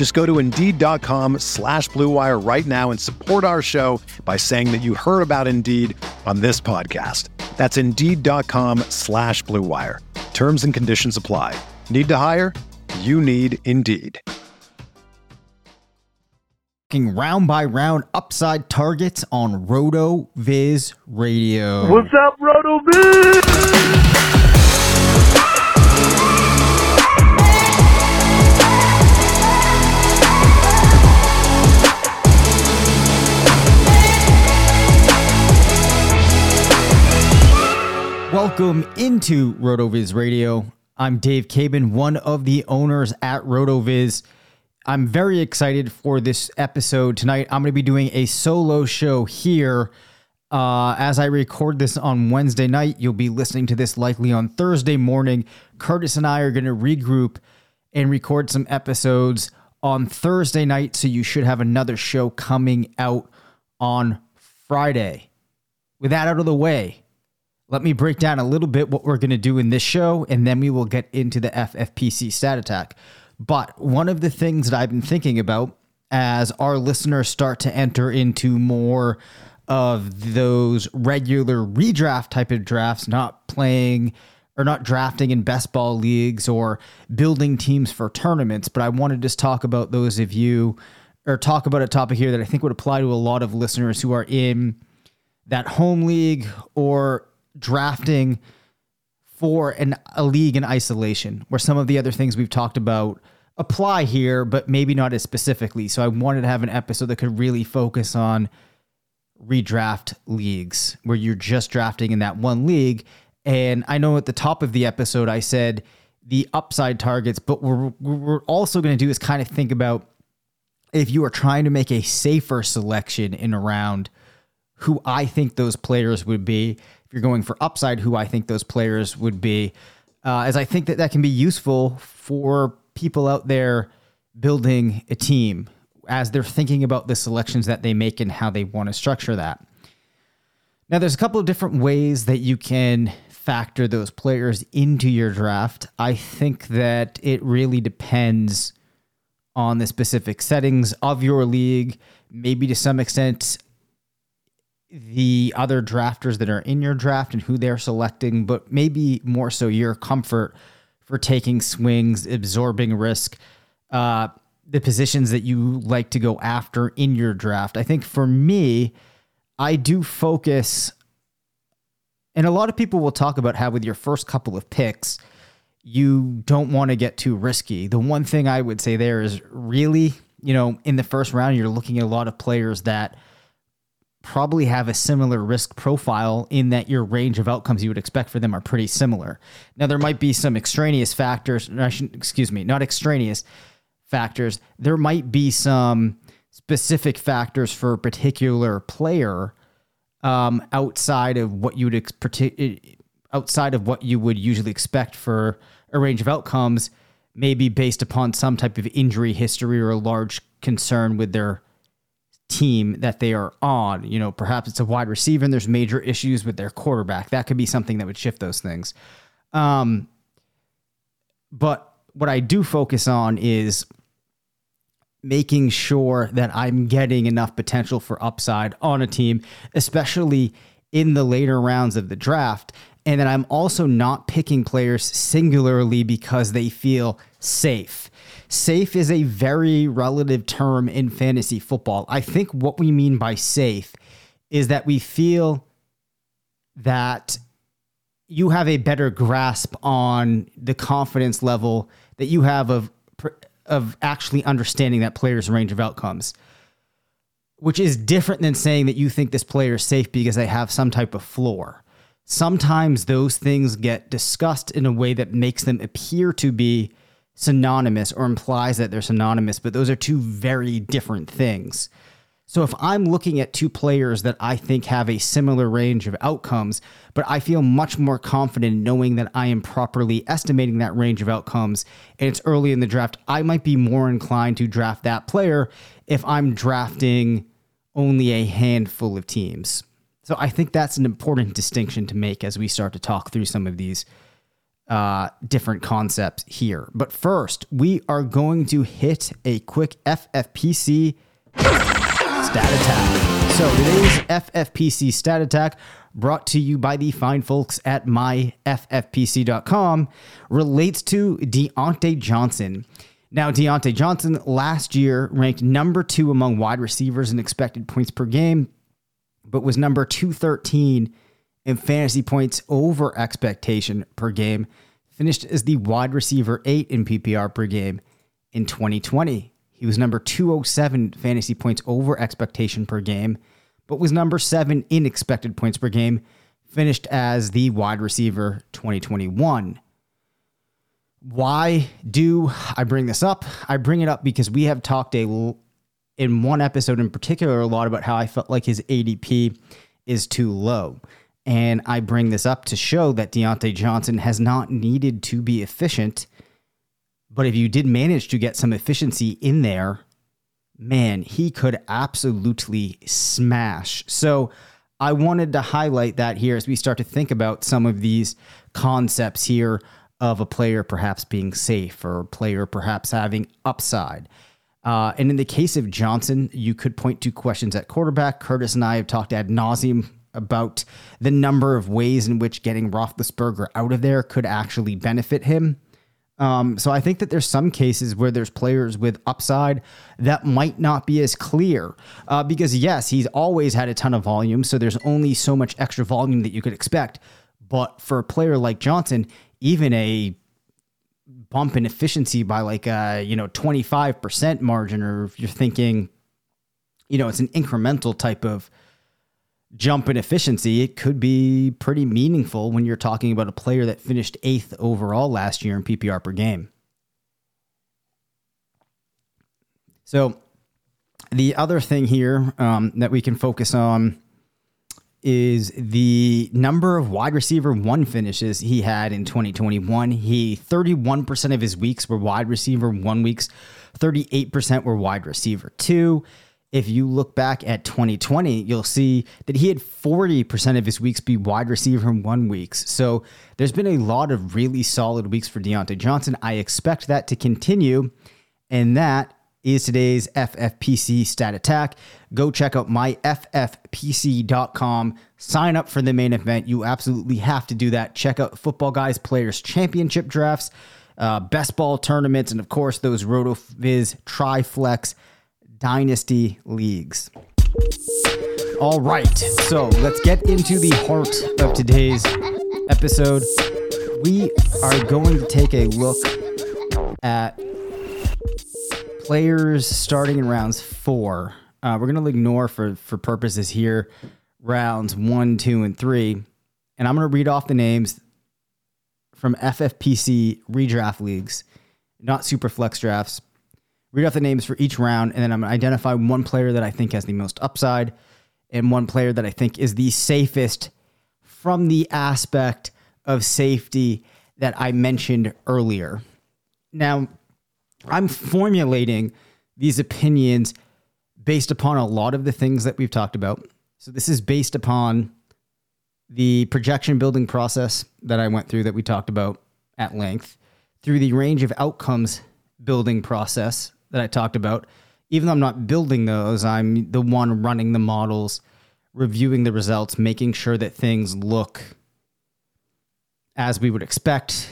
Just go to Indeed.com slash BlueWire right now and support our show by saying that you heard about Indeed on this podcast. That's Indeed.com slash BlueWire. Terms and conditions apply. Need to hire? You need Indeed. round by round upside targets on RotoViz Radio. What's up, Roto Viz? Welcome into RotoViz Radio. I'm Dave Caban, one of the owners at RotoViz. I'm very excited for this episode tonight. I'm going to be doing a solo show here. Uh, as I record this on Wednesday night, you'll be listening to this likely on Thursday morning. Curtis and I are going to regroup and record some episodes on Thursday night, so you should have another show coming out on Friday. With that out of the way, let me break down a little bit what we're going to do in this show, and then we will get into the FFPC stat attack. But one of the things that I've been thinking about as our listeners start to enter into more of those regular redraft type of drafts, not playing or not drafting in best ball leagues or building teams for tournaments, but I want to just talk about those of you or talk about a topic here that I think would apply to a lot of listeners who are in that home league or drafting for an a league in isolation where some of the other things we've talked about apply here but maybe not as specifically. So i wanted to have an episode that could really focus on redraft leagues where you're just drafting in that one league. And i know at the top of the episode i said the upside targets but what we're, we're also going to do is kind of think about if you are trying to make a safer selection in a round who i think those players would be if you're going for upside, who I think those players would be, uh, as I think that that can be useful for people out there building a team as they're thinking about the selections that they make and how they want to structure that. Now, there's a couple of different ways that you can factor those players into your draft. I think that it really depends on the specific settings of your league, maybe to some extent the other drafters that are in your draft and who they're selecting, but maybe more so your comfort for taking swings, absorbing risk, uh, the positions that you like to go after in your draft. I think for me, I do focus, and a lot of people will talk about how with your first couple of picks, you don't want to get too risky. The one thing I would say there is really, you know, in the first round, you're looking at a lot of players that probably have a similar risk profile in that your range of outcomes you would expect for them are pretty similar. Now there might be some extraneous factors, excuse me, not extraneous factors. There might be some specific factors for a particular player um, outside of what you would ex- outside of what you would usually expect for a range of outcomes, maybe based upon some type of injury history or a large concern with their team that they are on. You know, perhaps it's a wide receiver and there's major issues with their quarterback. That could be something that would shift those things. Um, but what I do focus on is making sure that I'm getting enough potential for upside on a team, especially in the later rounds of the draft. And that I'm also not picking players singularly because they feel safe. Safe is a very relative term in fantasy football. I think what we mean by safe is that we feel that you have a better grasp on the confidence level that you have of of actually understanding that player's range of outcomes which is different than saying that you think this player is safe because they have some type of floor sometimes those things get discussed in a way that makes them appear to be synonymous or implies that they're synonymous but those are two very different things so if I'm looking at two players that I think have a similar range of outcomes, but I feel much more confident knowing that I am properly estimating that range of outcomes and it's early in the draft, I might be more inclined to draft that player if I'm drafting only a handful of teams. So I think that's an important distinction to make as we start to talk through some of these uh, different concepts here. But first, we are going to hit a quick FFPC Stat Attack. So today's FFPC Stat Attack, brought to you by the fine folks at myffpc.com, relates to Diontae Johnson. Now, Diontae Johnson last year ranked number two among wide receivers in expected points per game, but was number 213 in fantasy points over expectation per game, finished as the wide receiver eight in PPR per game in 2020. He was number 207 fantasy points over expectation per game, but was number seven in expected points per game, finished as the wide receiver 2021. Why do I bring this up? I bring it up because we have talked a in one episode in particular a lot about how I felt like his ADP is too low. And I bring this up to show that Diontae Johnson has not needed to be efficient but if you did manage to get some efficiency in there, man, he could absolutely smash. So I wanted to highlight that here as we start to think about some of these concepts here of a player perhaps being safe or a player perhaps having upside. Uh, and in the case of Johnson, you could point to questions at quarterback. Curtis and I have talked ad nauseum about the number of ways in which getting Roethlisberger out of there could actually benefit him. Um, so I think that there's some cases where there's players with upside that might not be as clear uh, because yes, he's always had a ton of volume, so there's only so much extra volume that you could expect. But for a player like Johnson, even a bump in efficiency by like a you know 25% margin, or if you're thinking, you know, it's an incremental type of jump in efficiency, it could be pretty meaningful when you're talking about a player that finished eighth overall last year in PPR per game. So, the other thing here um, that we can focus on is the number of wide receiver one finishes he had in 2021. He 31% of his weeks were wide receiver one weeks, 38% were wide receiver two if you look back at 2020, you'll see that he had 40% of his weeks be wide receiver one weeks. So there's been a lot of really solid weeks for Diontae Johnson. I expect that to continue. And that is today's FFPC stat attack. Go check out myffpc.com. Sign up for the main event. You absolutely have to do that. Check out Football Guys Players Championship drafts, uh, best ball tournaments, and of course, those RotoViz Triflex dynasty leagues. All right, so let's get into the heart of today's episode. We are going to take a look at players starting in rounds four. Uh, we're going to ignore for for purposes here rounds one, two, and three, and I'm going to read off the names from FFPC redraft leagues, not super flex drafts read off the names for each round, and then I'm going to identify one player that I think has the most upside and one player that I think is the safest from the aspect of safety that I mentioned earlier. Now, I'm formulating these opinions based upon a lot of the things that we've talked about. So, this is based upon the projection building process that I went through that we talked about at length, through the range of outcomes building process that I talked about, even though I'm not building those, I'm the one running the models, reviewing the results, making sure that things look as we would expect,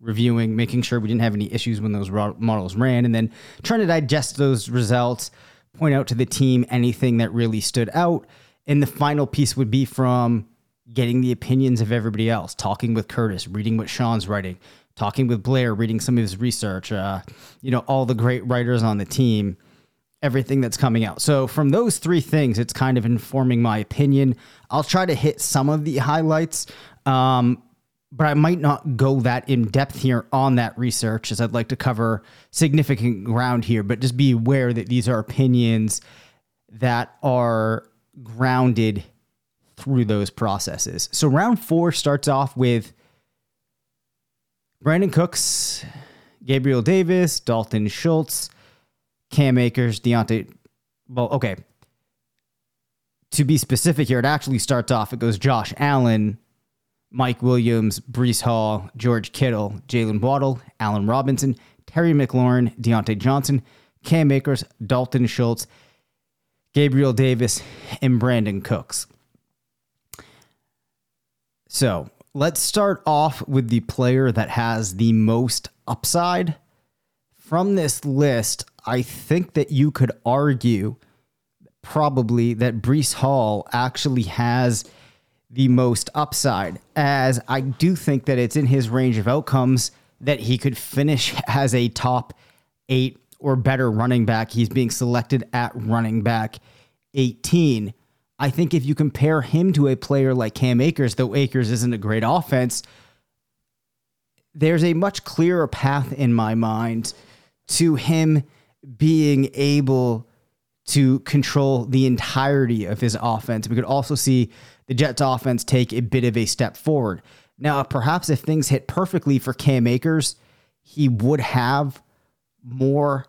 reviewing, making sure we didn't have any issues when those models ran, and then trying to digest those results, point out to the team anything that really stood out. And the final piece would be from getting the opinions of everybody else, talking with Curtis, reading what Sean's writing, talking with Blair, reading some of his research, uh, you know, all the great writers on the team, everything that's coming out. So, from those three things, it's kind of informing my opinion. I'll try to hit some of the highlights, um, but I might not go that in depth here on that research, as I'd like to cover significant ground here. But just be aware that these are opinions that are grounded through those processes. So, round four starts off with Brandin Cooks, Gabriel Davis, Dalton Schultz, Cam Akers, Diontae. Well, okay. To be specific here, it actually starts off. It goes Josh Allen, Mike Williams, Breece Hall, George Kittle, Jalen Waddle, Allen Robinson, Terry McLaurin, Diontae Johnson, Cam Akers, Dalton Schultz, Gabriel Davis, and Brandin Cooks. So let's start off with the player that has the most upside. From this list, I think that you could argue probably that Breece Hall actually has the most upside, as I do think that it's in his range of outcomes that he could finish as a top eight or better running back. He's being selected at running back 18. I think if you compare him to a player like Cam Akers, though Akers isn't a great offense, there's a much clearer path in my mind to him being able to control the entirety of his offense. We could also see the Jets offense take a bit of a step forward. Now, perhaps if things hit perfectly for Cam Akers, he would have more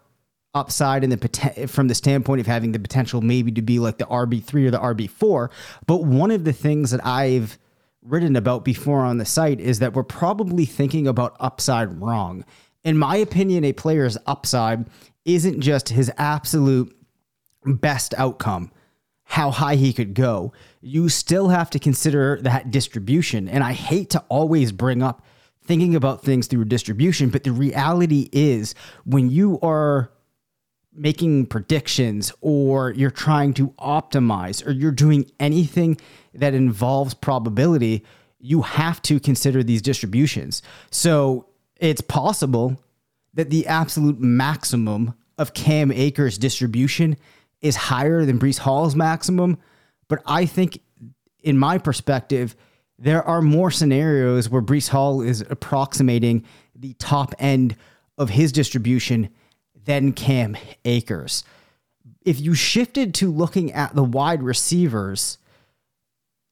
upside in the from the standpoint of having the potential maybe to be like the RB3 or the RB4. But one of the things that I've written about before on the site is that we're probably thinking about upside wrong. In my opinion, a player's upside isn't just his absolute best outcome, how high he could go. You still have to consider that distribution. And I hate to always bring up thinking about things through distribution, but the reality is when you are making predictions or you're trying to optimize or you're doing anything that involves probability, you have to consider these distributions. So it's possible that the absolute maximum of Cam Akers distribution is higher than Breece Hall's maximum. But I think, in my perspective, there are more scenarios where Breece Hall is approximating the top end of his distribution than Cam Akers. If you shifted to looking at the wide receivers,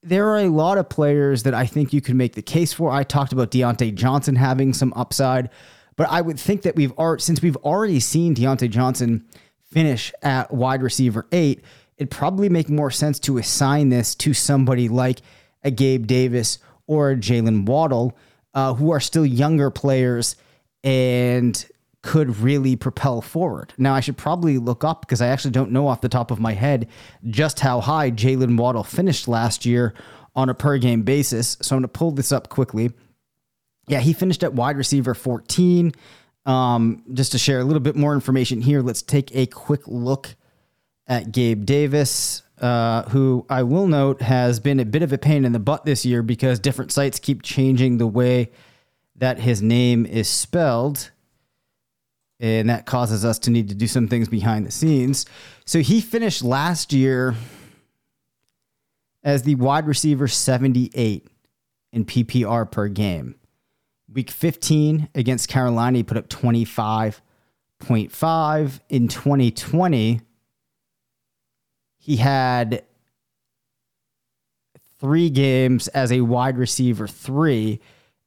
there are a lot of players that I think you can make the case for. I talked about Diontae Johnson having some upside, but I would think that we've since we've already seen Diontae Johnson finish at wide receiver eight, it'd probably make more sense to assign this to somebody like a Gabe Davis or Jalen Waddle, uh, who are still younger players and could really propel forward. Now, I should probably look up because I actually don't know off the top of my head just how high Jalen Waddle finished last year on a per game basis. So I'm going to pull this up quickly. Yeah, he finished at wide receiver 14. Um, just to share a little bit more information here, let's take a quick look at Gabe Davis, uh, who I will note has been a bit of a pain in the butt this year because different sites keep changing the way that his name is spelled and that causes us to need to do some things behind the scenes. So he finished last year as the wide receiver 78 in PPR per game. Week 15 against Carolina, he put up 25.5. In 2020, he had three games as a wide receiver three.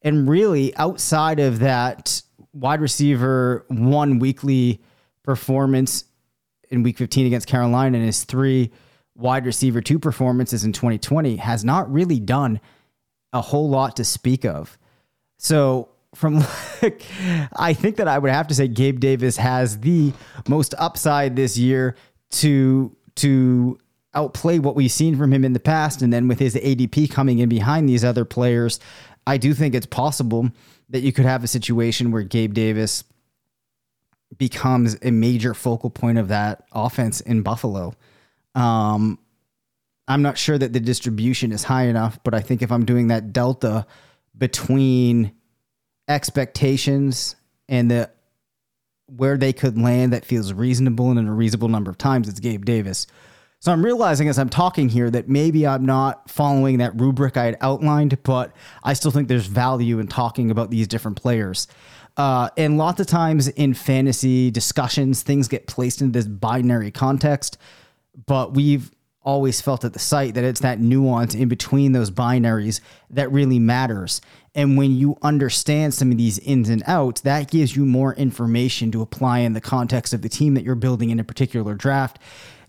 And really, outside of that wide receiver one weekly performance in week 15 against Carolina and his three wide receiver two performances in 2020 has not really done a whole lot to speak of. So from I think that I would have to say Gabe Davis has the most upside this year to to outplay what we've seen from him in the past and then with his ADP coming in behind these other players I do think it's possible that you could have a situation where Gabe Davis becomes a major focal point of that offense in Buffalo. Um, I'm not sure that the distribution is high enough, but I think if I'm doing that delta between expectations and the where they could land that feels reasonable and in a reasonable number of times, it's Gabe Davis. So I'm realizing as I'm talking here that maybe I'm not following that rubric I had outlined, but I still think there's value in talking about these different players. Uh, and lots of times in fantasy discussions, things get placed in this binary context, but we've always felt at the site that it's that nuance in between those binaries that really matters. And when you understand some of these ins and outs, that gives you more information to apply in the context of the team that you're building in a particular draft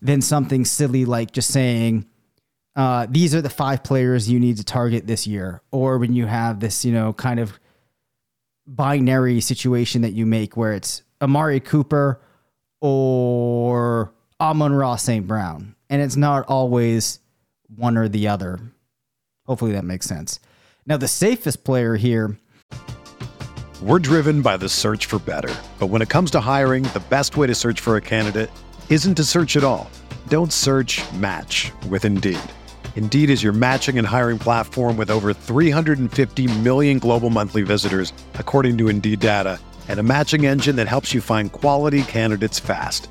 than something silly like just saying, uh, these are the five players you need to target this year. Or when you have this, you know, kind of binary situation that you make where it's Amari Cooper or Amon-Ra St. Brown. And it's not always one or the other. Hopefully that makes sense. Now, the safest player here. We're driven by the search for better. But when it comes to hiring, the best way to search for a candidate isn't to search at all. Don't search match with Indeed. Indeed is your matching and hiring platform with over 350 million global monthly visitors, according to Indeed data, and a matching engine that helps you find quality candidates fast.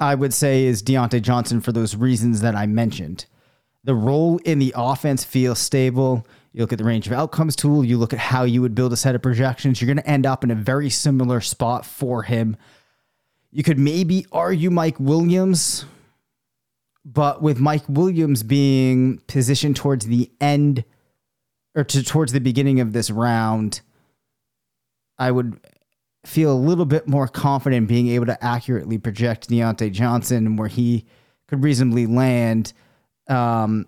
I would say is Diontae Johnson for those reasons that I mentioned. The role in the offense feels stable. You look at the range of outcomes tool, you look at how you would build a set of projections, you're going to end up in a very similar spot for him. You could maybe argue Mike Williams, but with Mike Williams being positioned towards the end or to, towards the beginning of this round, I would feel a little bit more confident being able to accurately project Diontae Johnson where he could reasonably land um,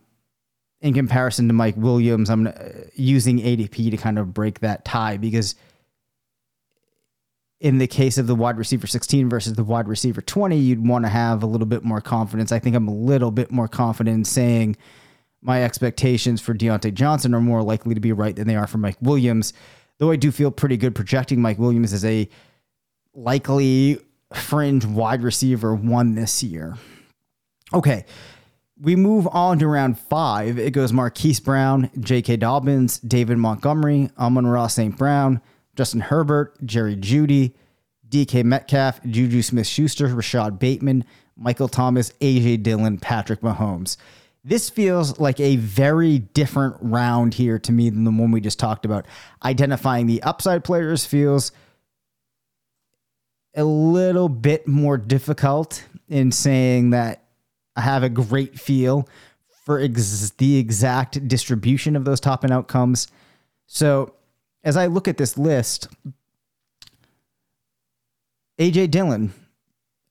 in comparison to Mike Williams. I'm uh, using ADP to kind of break that tie because in the case of the wide receiver 16 versus the wide receiver 20, you'd want to have a little bit more confidence. I think I'm a little bit more confident in saying my expectations for Diontae Johnson are more likely to be right than they are for Mike Williams though I do feel pretty good projecting Mike Williams as a likely fringe wide receiver one this year. Okay. We move on to round five. It goes Marquise Brown, J.K. Dobbins, David Montgomery, Amon-Ra St. Brown, Justin Herbert, Jerry Jeudy, DK Metcalf, Juju Smith Schuster, Rashod Bateman, Michael Thomas, AJ Dillon, Patrick Mahomes. This feels like a very different round here to me than the one we just talked about. Identifying the upside players feels a little bit more difficult in saying that I have a great feel for ex- the exact distribution of those top end outcomes. So, as I look at this list, AJ Dillon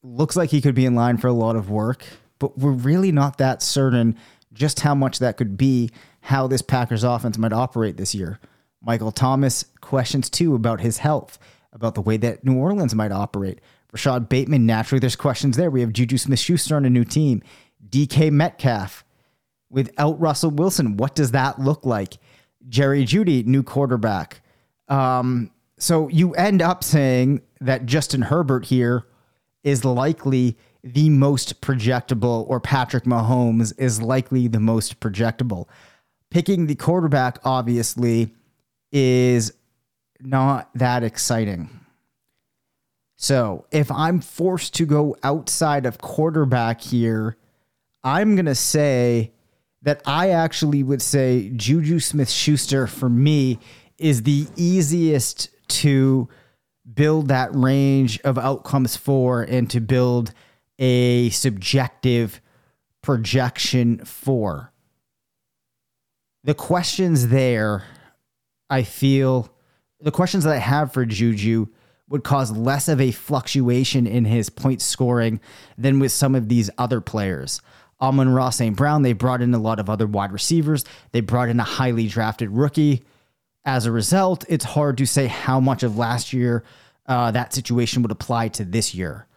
looks like he could be in line for a lot of work but we're really not that certain just how much that could be, how this Packers offense might operate this year. Michael Thomas questions too about his health, about the way that New Orleans might operate. Rashod Bateman, naturally, there's questions there. We have Juju Smith Schuster on a new team. DK Metcalf without Russell Wilson. What does that look like? Jerry Jeudy, new quarterback. Um, so you end up saying that Justin Herbert here is likely the most projectable, or Patrick Mahomes is likely the most projectable. Picking the quarterback, obviously, is not that exciting. So if I'm forced to go outside of quarterback here, I'm going to say that I actually would say Juju Smith Schuster for me is the easiest to build that range of outcomes for and to build a subjective projection for. The questions there, I feel, the questions that I have for Juju would cause less of a fluctuation in his point scoring than with some of these other players. Amon-Ra St. Brown, they brought in a lot of other wide receivers. They brought in a highly drafted rookie. As a result, it's hard to say how much of last year uh, that situation would apply to this year.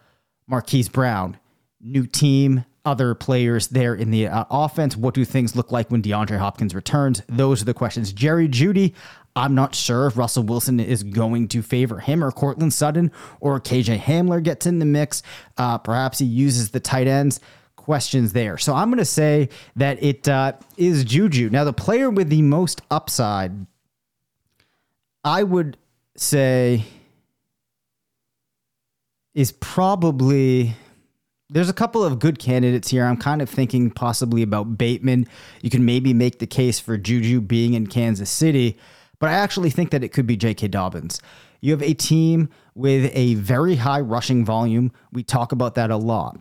Marquise Brown, new team, other players there in the uh, offense. What do things look like when DeAndre Hopkins returns? Those are the questions. Jerry Jeudy, I'm not sure if Russell Wilson is going to favor him or Courtland Sutton or KJ Hamler gets in the mix. Uh, perhaps he uses the tight ends. Questions there. So I'm going to say that it uh, is Juju. Now, the player with the most upside, I would say, is probably there's a couple of good candidates here. I'm kind of thinking possibly about Bateman. You can maybe make the case for Juju being in Kansas City, but I actually think that it could be J.K. Dobbins. You have a team with a very high rushing volume. We talk about that a lot.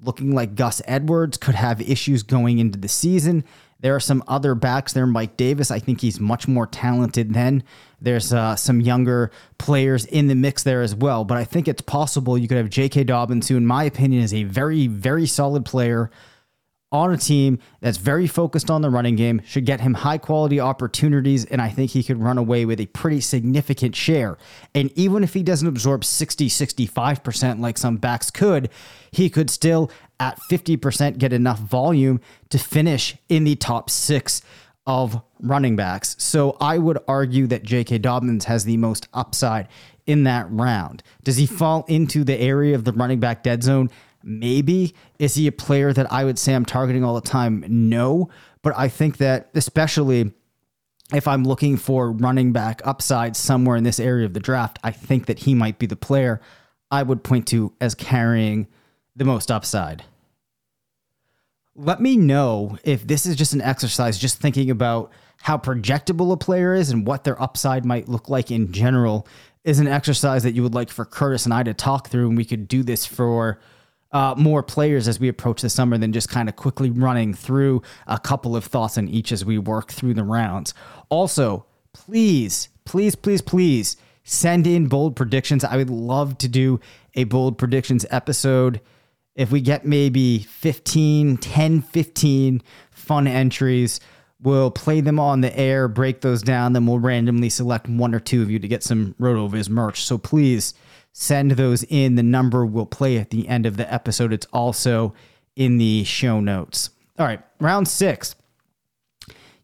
Looking like Gus Edwards could have issues going into the season. There are some other backs there. Mike Davis, I think he's much more talented than. There's uh, some younger players in the mix there as well. But I think it's possible you could have J.K. Dobbins, who, in my opinion, is a very, very solid player on a team that's very focused on the running game, should get him high quality opportunities, and I think he could run away with a pretty significant share. And even if he doesn't absorb 60, 65% like some backs could, he could still at 50% get enough volume to finish in the top six of running backs. So I would argue that J.K. Dobbins has the most upside in that round. Does he fall into the area of the running back dead zone? Maybe. Is he a player that I would say I'm targeting all the time? No. But I think that, especially if I'm looking for running back upside somewhere in this area of the draft, I think that he might be the player I would point to as carrying the most upside. Let me know if this is just an exercise, just thinking about how projectable a player is and what their upside might look like in general, is an exercise that you would like for Curtis and I to talk through. And we could do this for uh, more players as we approach the summer than just kind of quickly running through a couple of thoughts on each as we work through the rounds. Also, please, please, please, please send in bold predictions. I would love to do a bold predictions episode if we get maybe 15, 10, 15 fun entries, we'll play them on the air, break those down, then we'll randomly select one or two of you to get some RotoViz merch. So please send those in. The number will play at the end of the episode. It's also in the show notes. All right, round six.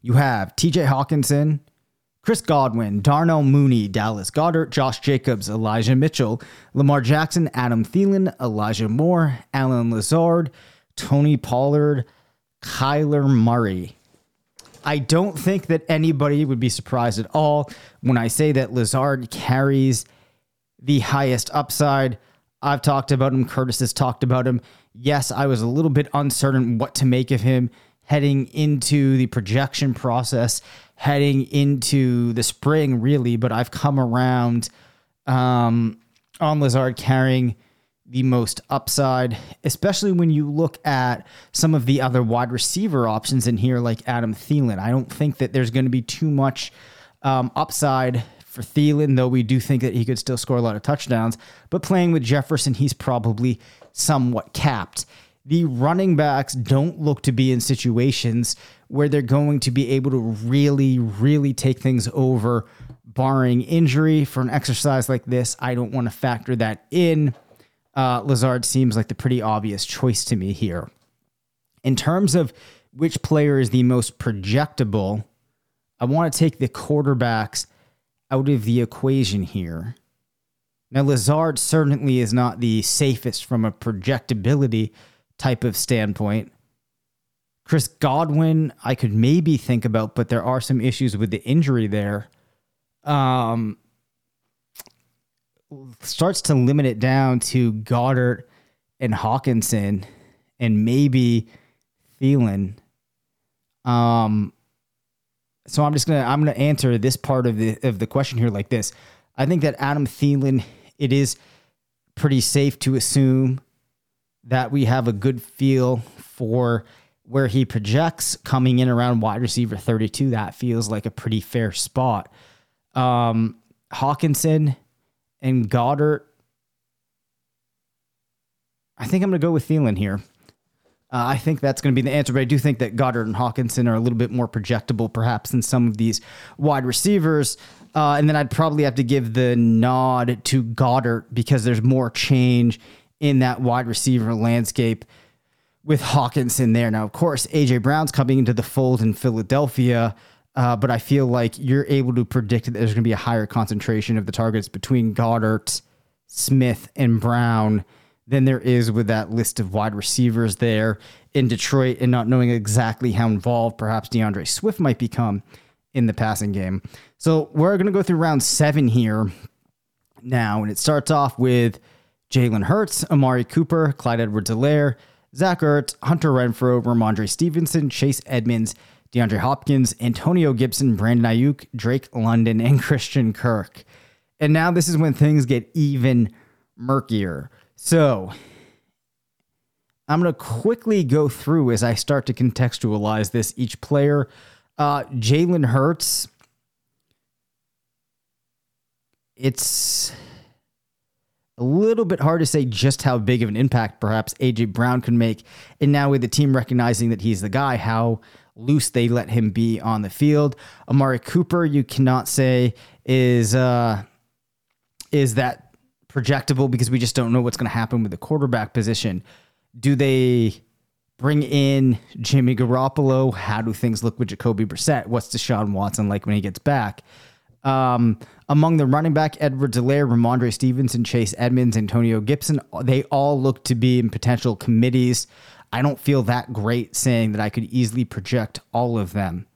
You have TJ Hockenson, Chris Godwin, Darnell Mooney, Dallas Goedert, Josh Jacobs, Elijah Mitchell, Lamar Jackson, Adam Thielen, Elijah Moore, Allen Lazard, Tony Pollard, Kyler Murray. I don't think that anybody would be surprised at all when I say that Lazard carries the highest upside. I've talked about him. Curtis has talked about him. Yes, I was a little bit uncertain what to make of him heading into the projection process heading into the spring, really. But I've come around um, on Lazard carrying the most upside, especially when you look at some of the other wide receiver options in here, like Adam Thielen. I don't think that there's going to be too much um, upside for Thielen, though we do think that he could still score a lot of touchdowns. But playing with Jefferson, he's probably somewhat capped the running backs don't look to be in situations where they're going to be able to really, really take things over, barring injury. For an exercise like this, I don't want to factor that in. Uh, Lazard seems like the pretty obvious choice to me here. In terms of which player is the most projectable, I want to take the quarterbacks out of the equation here. Now, Lazard certainly is not the safest from a projectability type of standpoint. Chris Godwin, I could maybe think about, but there are some issues with the injury there. Um, starts to limit it down to Goedert and Hockenson and maybe Thielen. Um, so I'm just gonna I'm gonna answer this part of the of the question here like this. I think that Adam Thielen, it is pretty safe to assume that we have a good feel for where he projects coming in around wide receiver 32. That feels like a pretty fair spot. Um, Hockenson and Goedert. I think I'm to go with Thielen here. Uh, I think that's going to be the answer, but I do think that Goedert and Hockenson are a little bit more projectable, perhaps, than some of these wide receivers. Uh, and then I'd probably have to give the nod to Goedert because there's more change in that wide receiver landscape with Hockenson there. Now, of course, AJ Brown's coming into the fold in Philadelphia, uh, but I feel like you're able to predict that there's going to be a higher concentration of the targets between Goedert, Smith, and Brown than there is with that list of wide receivers there in Detroit and not knowing exactly how involved perhaps D'Andre Swift might become in the passing game. So we're going to go through round seven here now, and it starts off with Jalen Hurts, Amari Cooper, Clyde Edwards Helaire, Zach Ertz, Hunter Renfrow, Rhamondre Stevenson, Chase Edmonds, DeAndre Hopkins, Antonio Gibson, Brandon Aiyuk, Drake London, and Christian Kirk. And now this is when things get even murkier. So I'm going to quickly go through as I start to contextualize this each player. Uh, Jalen Hurts. It's a little bit hard to say just how big of an impact perhaps AJ Brown can make. And now with the team recognizing that he's the guy, how loose they let him be on the field. Amari Cooper, you cannot say is uh is that projectable because we just don't know what's going to happen with the quarterback position. Do they bring in Jimmy Garoppolo? How do things look with Jacoby Brissett? What's Deshaun Watson like when he gets back? Um, among the running back, Edward Helaire, Rhamondre Stevenson, Chase Edmonds, Antonio Gibson, they all look to be in potential committees. I don't feel that great saying that I could easily project all of them.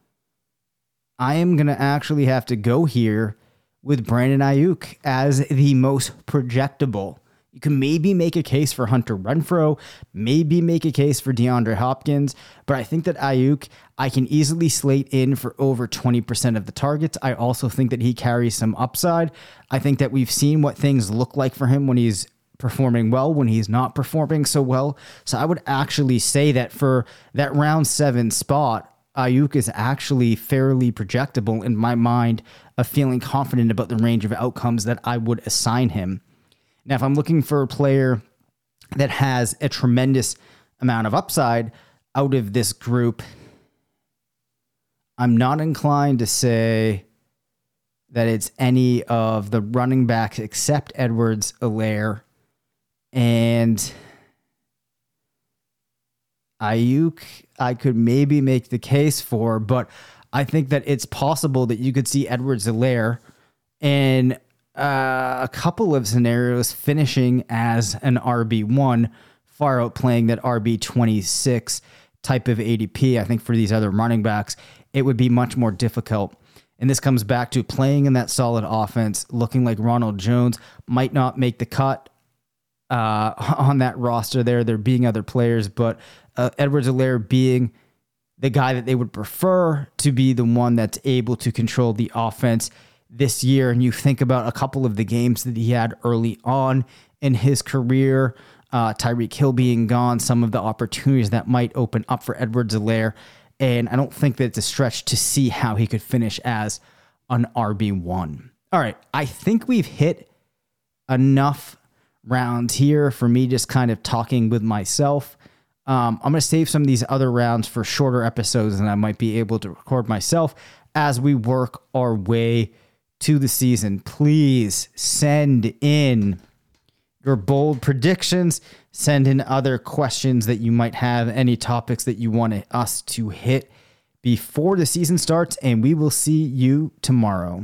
I am going to actually have to go here with Brandon Aiyuk as the most projectable. You can maybe make a case for Hunter Renfrow, maybe make a case for DeAndre Hopkins, but I think that Aiyuk, I can easily slate in for over 20% of the targets. I also think that he carries some upside. I think that we've seen what things look like for him when he's performing well, when he's not performing so well. So I would actually say that for that round seven spot, Aiyuk is actually fairly projectable in my mind of feeling confident about the range of outcomes that I would assign him. Now, if I'm looking for a player that has a tremendous amount of upside out of this group, I'm not inclined to say that it's any of the running backs except Edwards, Helaire, and Aiyuk. I could maybe make the case for, but I think that it's possible that you could see Edwards Helaire in uh, a couple of scenarios finishing as an RB1, far outplaying that RB26 type of ADP. I think for these other running backs, it would be much more difficult. And this comes back to playing in that solid offense, looking like Ronald Jones might not make the cut uh, on that roster there. There being other players, but uh, Edwards Helaire being the guy that they would prefer to be the one that's able to control the offense this year. And you think about a couple of the games that he had early on in his career, uh, Tyreek Hill being gone, some of the opportunities that might open up for Edwards Helaire. And I don't think that it's a stretch to see how he could finish as an RB1. All right. I think we've hit enough rounds here for me just kind of talking with myself. Um, I'm going to save some of these other rounds for shorter episodes, and I might be able to record myself as we work our way to the season. Please send in your bold predictions. Send in other questions that you might have, any topics that you want us to hit before the season starts, and we will see you tomorrow.